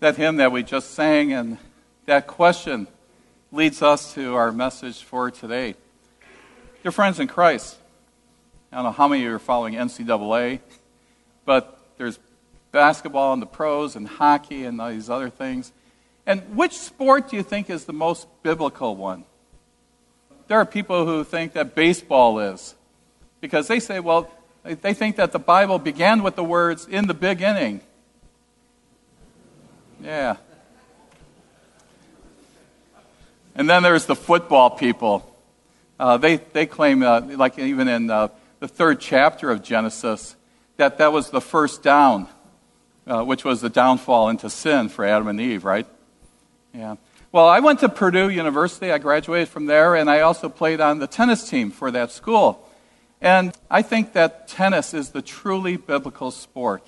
That hymn that we just sang and that question leads us to our message for today. Dear friends in Christ, I don't know how many of you are following NCAA, but there's basketball and the pros and hockey and all these other things. And which sport do you think is the most biblical one? There are people who think that baseball is, because they say, well, they think that the Bible began with the words, in the big inning. Yeah. And then there's the football people. Uh, they, they claim, uh, like even in uh, the third chapter of Genesis, that that was the first down, uh, which was the downfall into sin for Adam and Eve, right? Yeah. Well, I went to Purdue University. I graduated from there, and I also played on the tennis team for that school. And I think that tennis is the truly biblical sport.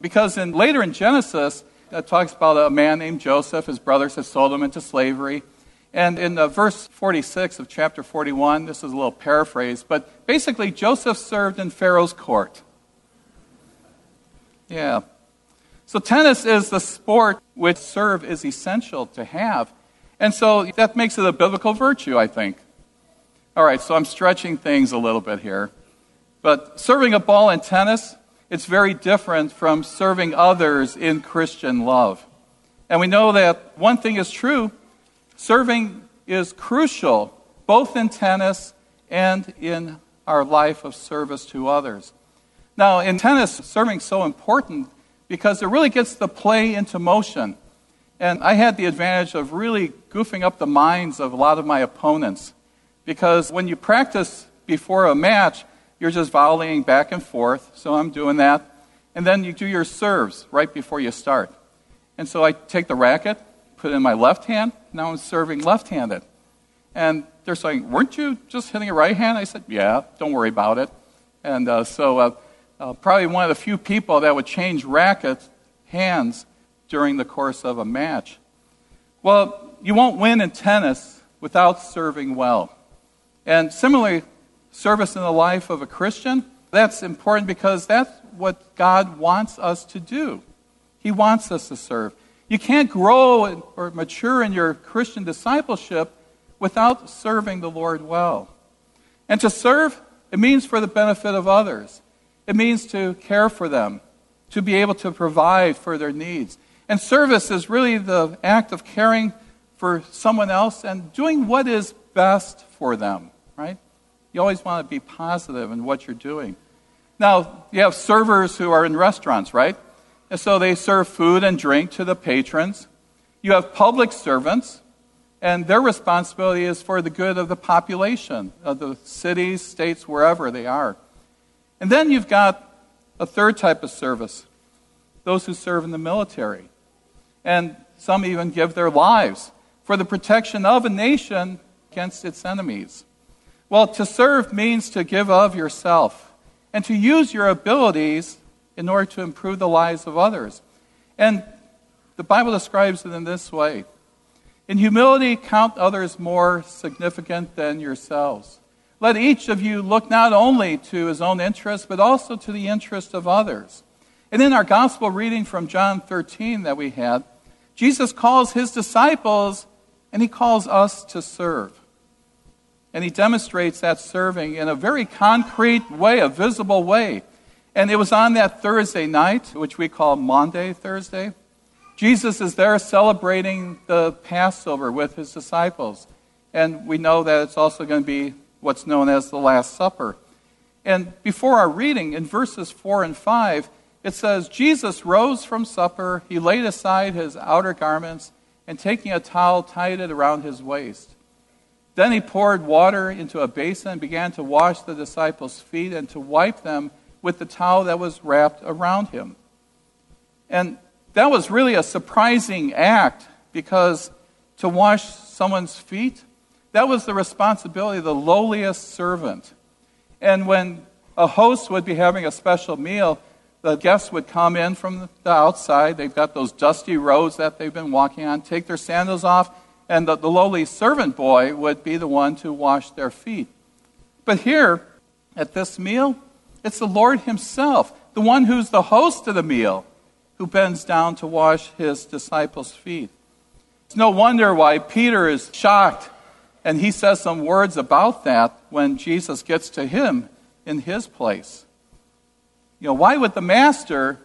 Because in, later in Genesis, it talks about a man named Joseph. His brothers had sold him into slavery. And in uh, verse 46 of chapter 41, this is a little paraphrase, but basically, Joseph served in Pharaoh's court. Yeah. So, tennis is the sport which serve is essential to have. And so that makes it a biblical virtue, I think. All right, so I'm stretching things a little bit here. But serving a ball in tennis, it's very different from serving others in Christian love. And we know that one thing is true Serving is crucial, both in tennis and in our life of service to others. Now, in tennis, serving is so important because it really gets the play into motion. And I had the advantage of really goofing up the minds of a lot of my opponents. Because when you practice before a match, you're just volleying back and forth. So I'm doing that. And then you do your serves right before you start. And so I take the racket, put it in my left hand. Now I'm serving left handed. And they're saying, Weren't you just hitting a right hand? I said, Yeah, don't worry about it. And uh, so, uh, uh, probably one of the few people that would change rackets, hands, during the course of a match. Well, you won't win in tennis without serving well. And similarly, service in the life of a Christian, that's important because that's what God wants us to do. He wants us to serve. You can't grow or mature in your Christian discipleship without serving the Lord well. And to serve, it means for the benefit of others. It means to care for them, to be able to provide for their needs. And service is really the act of caring for someone else and doing what is best for them, right? You always want to be positive in what you're doing. Now, you have servers who are in restaurants, right? And so they serve food and drink to the patrons. You have public servants, and their responsibility is for the good of the population, of the cities, states, wherever they are. And then you've got a third type of service those who serve in the military. And some even give their lives for the protection of a nation against its enemies. Well, to serve means to give of yourself and to use your abilities in order to improve the lives of others. And the Bible describes it in this way In humility, count others more significant than yourselves. Let each of you look not only to his own interest, but also to the interest of others. And in our gospel reading from John 13 that we had, Jesus calls his disciples and he calls us to serve. And he demonstrates that serving in a very concrete way, a visible way. And it was on that Thursday night, which we call Maundy Thursday. Jesus is there celebrating the Passover with his disciples. And we know that it's also going to be what's known as the Last Supper. And before our reading, in verses 4 and 5, it says, Jesus rose from supper, he laid aside his outer garments, and taking a towel, tied it around his waist. Then he poured water into a basin and began to wash the disciples' feet and to wipe them with the towel that was wrapped around him. And that was really a surprising act because to wash someone's feet, that was the responsibility of the lowliest servant. And when a host would be having a special meal, the guests would come in from the outside. They've got those dusty roads that they've been walking on, take their sandals off, and the, the lowly servant boy would be the one to wash their feet. But here, at this meal, it's the Lord Himself, the one who's the host of the meal, who bends down to wash His disciples' feet. It's no wonder why Peter is shocked, and he says some words about that when Jesus gets to him in his place. You know, why would the master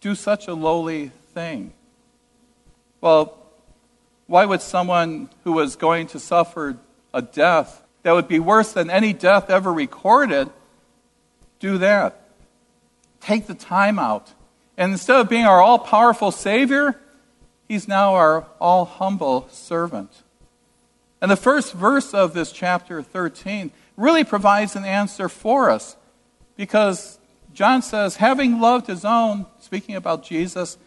do such a lowly thing? Well, why would someone who was going to suffer a death that would be worse than any death ever recorded do that? Take the time out. And instead of being our all powerful Savior, He's now our all humble servant. And the first verse of this chapter 13 really provides an answer for us because John says, having loved his own, speaking about Jesus,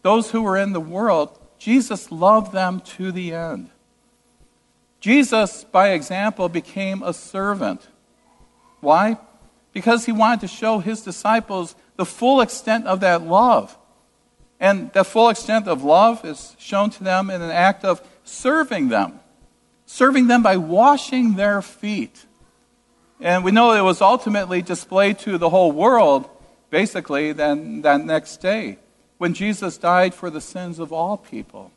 those who were in the world, Jesus loved them to the end. Jesus, by example, became a servant. Why? Because he wanted to show his disciples the full extent of that love. And the full extent of love is shown to them in an act of serving them, serving them by washing their feet. And we know it was ultimately displayed to the whole world, basically, then that next day, when Jesus died for the sins of all people.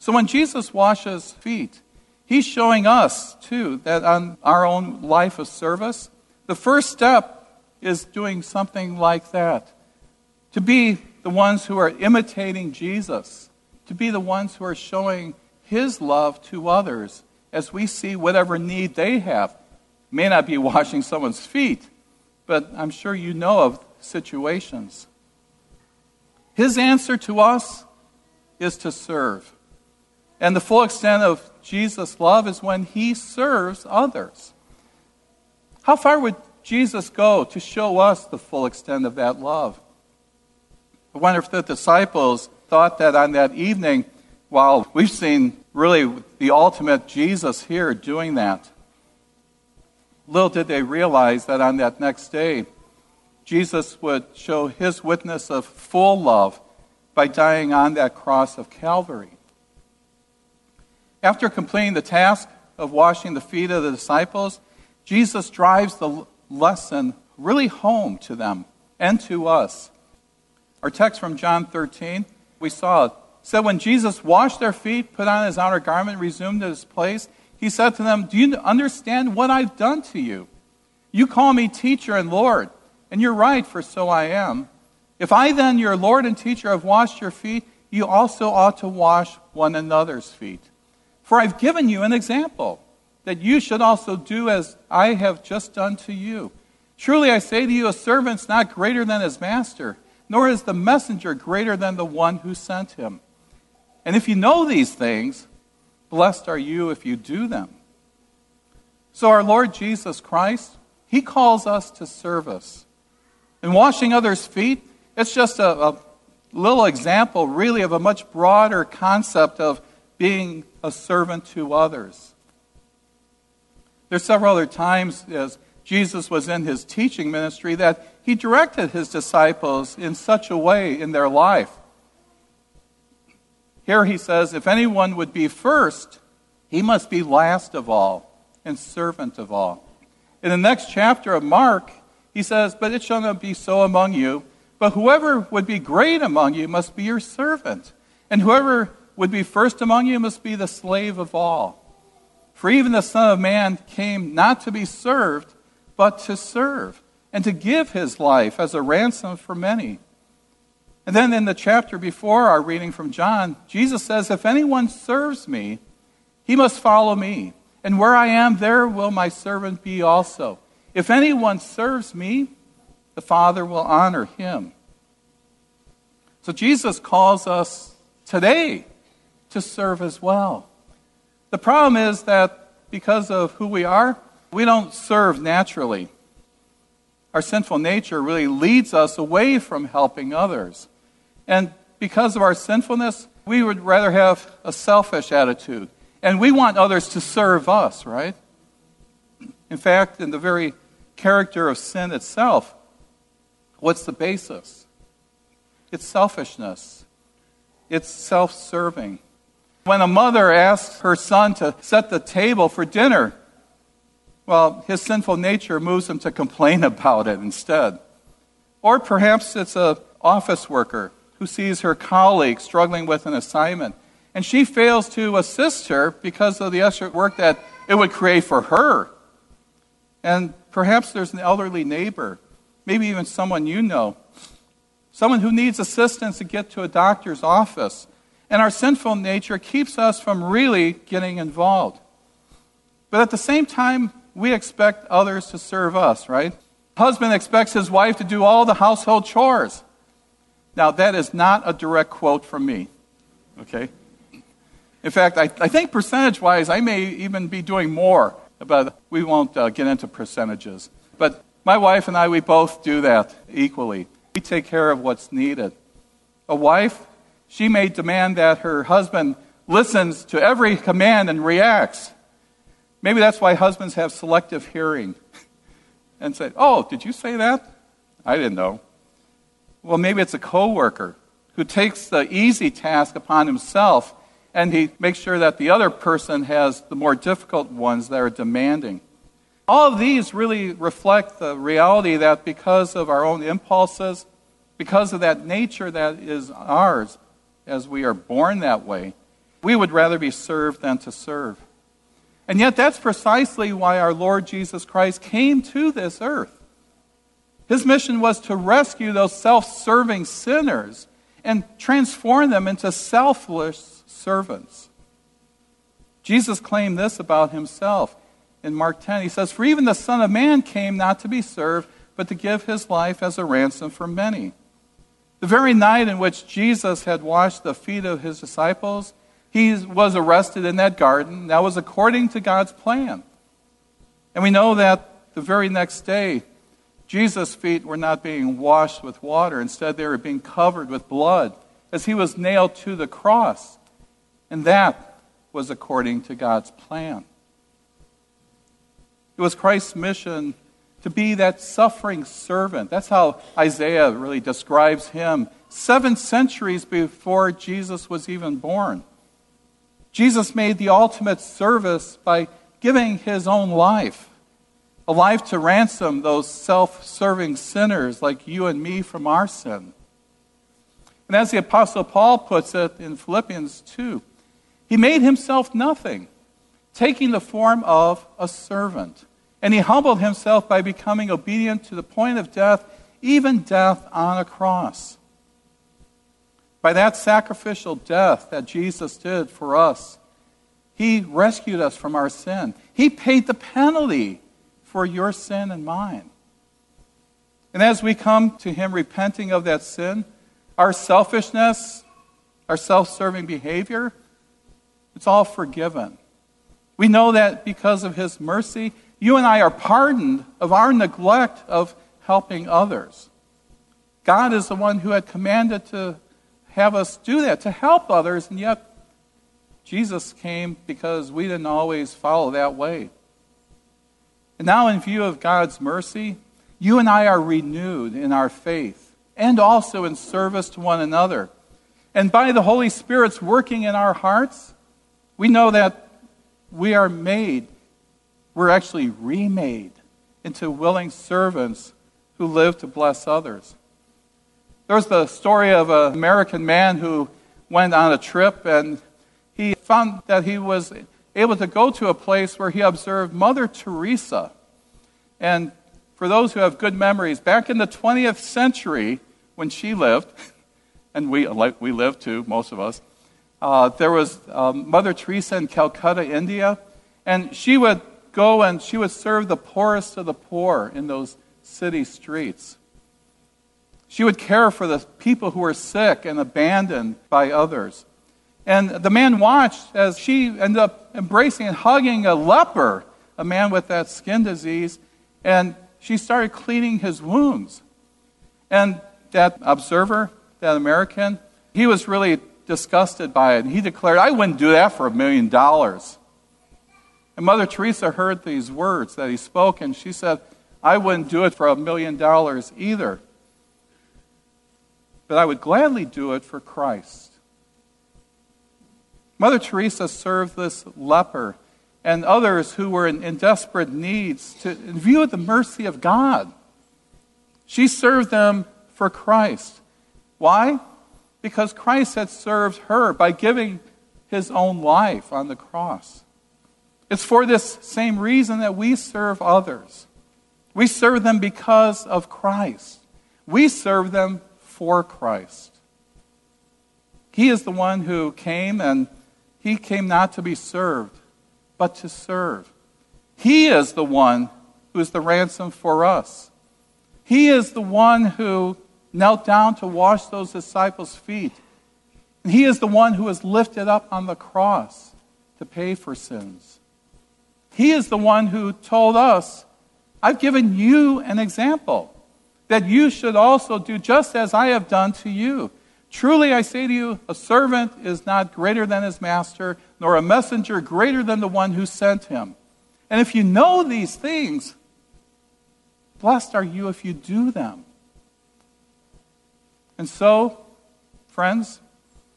So when Jesus washes feet, he's showing us, too, that on our own life of service, the first step is doing something like that. To be the ones who are imitating Jesus, to be the ones who are showing his love to others as we see whatever need they have may not be washing someone's feet, but I'm sure you know of situations. His answer to us is to serve. And the full extent of Jesus' love is when he serves others. How far would Jesus go to show us the full extent of that love? I wonder if the disciples thought that on that evening, while we've seen really the ultimate Jesus here doing that, Little did they realize that on that next day, Jesus would show his witness of full love by dying on that cross of Calvary. After completing the task of washing the feet of the disciples, Jesus drives the lesson really home to them and to us. Our text from John 13, we saw it. said when Jesus washed their feet, put on his outer garment, resumed his place, he said to them, Do you understand what I've done to you? You call me teacher and Lord, and you're right, for so I am. If I then, your Lord and teacher, have washed your feet, you also ought to wash one another's feet. For I've given you an example, that you should also do as I have just done to you. Truly I say to you, a servant's not greater than his master, nor is the messenger greater than the one who sent him. And if you know these things, Blessed are you if you do them. So, our Lord Jesus Christ, He calls us to service. And washing others' feet, it's just a, a little example, really, of a much broader concept of being a servant to others. There's several other times as Jesus was in his teaching ministry that he directed his disciples in such a way in their life here he says, if anyone would be first, he must be last of all and servant of all. In the next chapter of Mark, he says, But it shall not be so among you. But whoever would be great among you must be your servant. And whoever would be first among you must be the slave of all. For even the Son of Man came not to be served, but to serve, and to give his life as a ransom for many. And then in the chapter before our reading from John, Jesus says, If anyone serves me, he must follow me. And where I am, there will my servant be also. If anyone serves me, the Father will honor him. So Jesus calls us today to serve as well. The problem is that because of who we are, we don't serve naturally. our sinful nature really leads us away from helping others. And because of our sinfulness, we would rather have a selfish attitude. And we want others to serve us, right? In fact, in the very character of sin itself, what's the basis? It's selfishness, it's self serving. When a mother asks her son to set the table for dinner, well, his sinful nature moves him to complain about it instead. Or perhaps it's an office worker who sees her colleague struggling with an assignment, and she fails to assist her because of the extra work that it would create for her. And perhaps there's an elderly neighbor, maybe even someone you know, someone who needs assistance to get to a doctor's office. And our sinful nature keeps us from really getting involved. But at the same time, we expect others to serve us, right? Husband expects his wife to do all the household chores. Now, that is not a direct quote from me, okay? In fact, I, I think percentage wise, I may even be doing more, but we won't uh, get into percentages. But my wife and I, we both do that equally. We take care of what's needed. A wife, she may demand that her husband listens to every command and reacts. Maybe that's why husbands have selective hearing and say, Oh, did you say that? I didn't know. Well, maybe it's a coworker who takes the easy task upon himself and he makes sure that the other person has the more difficult ones that are demanding. All of these really reflect the reality that because of our own impulses, because of that nature that is ours, as we are born that way, we would rather be served than to serve. And yet, that's precisely why our Lord Jesus Christ came to this earth. His mission was to rescue those self serving sinners and transform them into selfless servants. Jesus claimed this about himself in Mark 10. He says, For even the Son of Man came not to be served, but to give his life as a ransom for many. The very night in which Jesus had washed the feet of his disciples, he was arrested in that garden. That was according to God's plan. And we know that the very next day, Jesus' feet were not being washed with water. Instead, they were being covered with blood as he was nailed to the cross. And that was according to God's plan. It was Christ's mission to be that suffering servant. That's how Isaiah really describes him seven centuries before Jesus was even born. Jesus made the ultimate service by giving his own life, a life to ransom those self serving sinners like you and me from our sin. And as the Apostle Paul puts it in Philippians 2, he made himself nothing, taking the form of a servant. And he humbled himself by becoming obedient to the point of death, even death on a cross. By that sacrificial death that Jesus did for us, he rescued us from our sin. He paid the penalty for your sin and mine. And as we come to him repenting of that sin, our selfishness, our self serving behavior, it's all forgiven. We know that because of his mercy, you and I are pardoned of our neglect of helping others. God is the one who had commanded to have us do that, to help others, and yet Jesus came because we didn't always follow that way. And now, in view of God's mercy, you and I are renewed in our faith and also in service to one another. And by the Holy Spirit's working in our hearts, we know that we are made we're actually remade into willing servants who live to bless others. There's the story of an American man who went on a trip and he found that he was able to go to a place where he observed Mother Teresa. And for those who have good memories, back in the 20th century when she lived, and we, like we lived too, most of us, uh, there was um, Mother Teresa in Calcutta, India, and she would go and she would serve the poorest of the poor in those city streets. She would care for the people who were sick and abandoned by others. And the man watched as she ended up embracing and hugging a leper, a man with that skin disease. And she started cleaning his wounds. And that observer, that American, he was really disgusted by it. He declared, I wouldn't do that for a million dollars. And Mother Teresa heard these words that he spoke, and she said, I wouldn't do it for a million dollars either. But I would gladly do it for Christ. Mother Teresa served this leper and others who were in, in desperate needs to, in view of the mercy of God. She served them for Christ. Why? Because Christ had served her by giving his own life on the cross. It's for this same reason that we serve others. We serve them because of Christ. We serve them for Christ. He is the one who came, and he came not to be served, but to serve. He is the one who is the ransom for us. He is the one who knelt down to wash those disciples' feet. And he is the one who was lifted up on the cross to pay for sins. He is the one who told us, I've given you an example that you should also do just as I have done to you. Truly I say to you, a servant is not greater than his master, nor a messenger greater than the one who sent him. And if you know these things, blessed are you if you do them. And so, friends,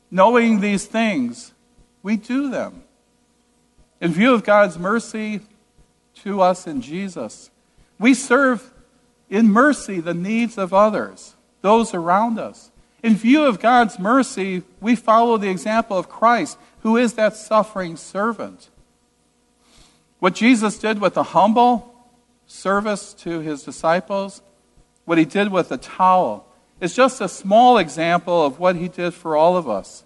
knowing these things, we do them. In view of God's mercy to us in Jesus, we serve in mercy the needs of others, those around us. In view of God's mercy, we follow the example of Christ, who is that suffering servant. What Jesus did with the humble service to his disciples, what he did with the towel, is just a small example of what he did for all of us.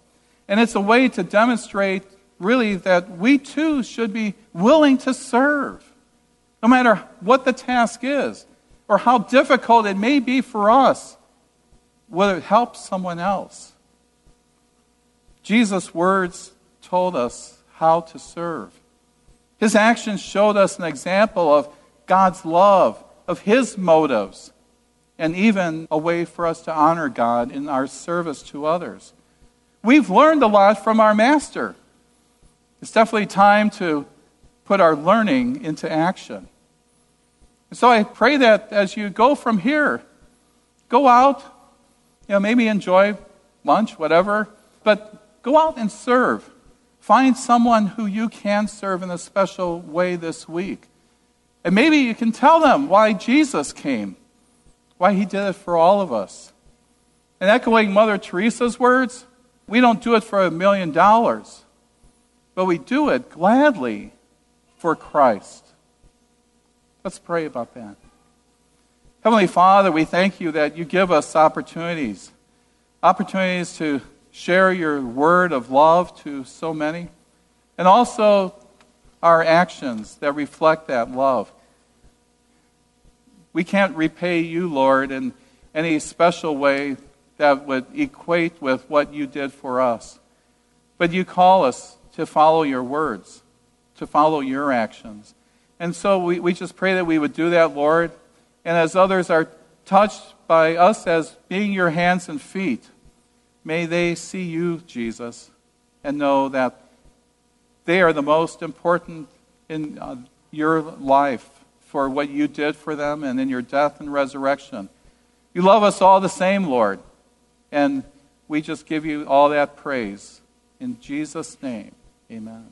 And it's a way to demonstrate, really, that we too should be willing to serve, no matter what the task is or how difficult it may be for us, whether it helps someone else. Jesus' words told us how to serve. His actions showed us an example of God's love, of His motives, and even a way for us to honor God in our service to others. We've learned a lot from our Master. It's definitely time to put our learning into action. And so I pray that as you go from here, go out, you know, maybe enjoy lunch, whatever, but go out and serve. Find someone who you can serve in a special way this week. And maybe you can tell them why Jesus came, why he did it for all of us. And echoing Mother Teresa's words, we don't do it for a million dollars, but we do it gladly for Christ. Let's pray about that. Heavenly Father, we thank you that you give us opportunities, opportunities to share your word of love to so many, and also our actions that reflect that love. We can't repay you, Lord, in any special way that would equate with what you did for us. But you call us to follow your words, to follow your actions. And so we, we just pray that we would do that, Lord. And as others are touched by us as being your hands and feet, may they see you, Jesus, and know that they are the most important in uh, your life for what you did for them and in your death and resurrection. You love us all the same, Lord. And we just give you all that praise. In Jesus' name, amen.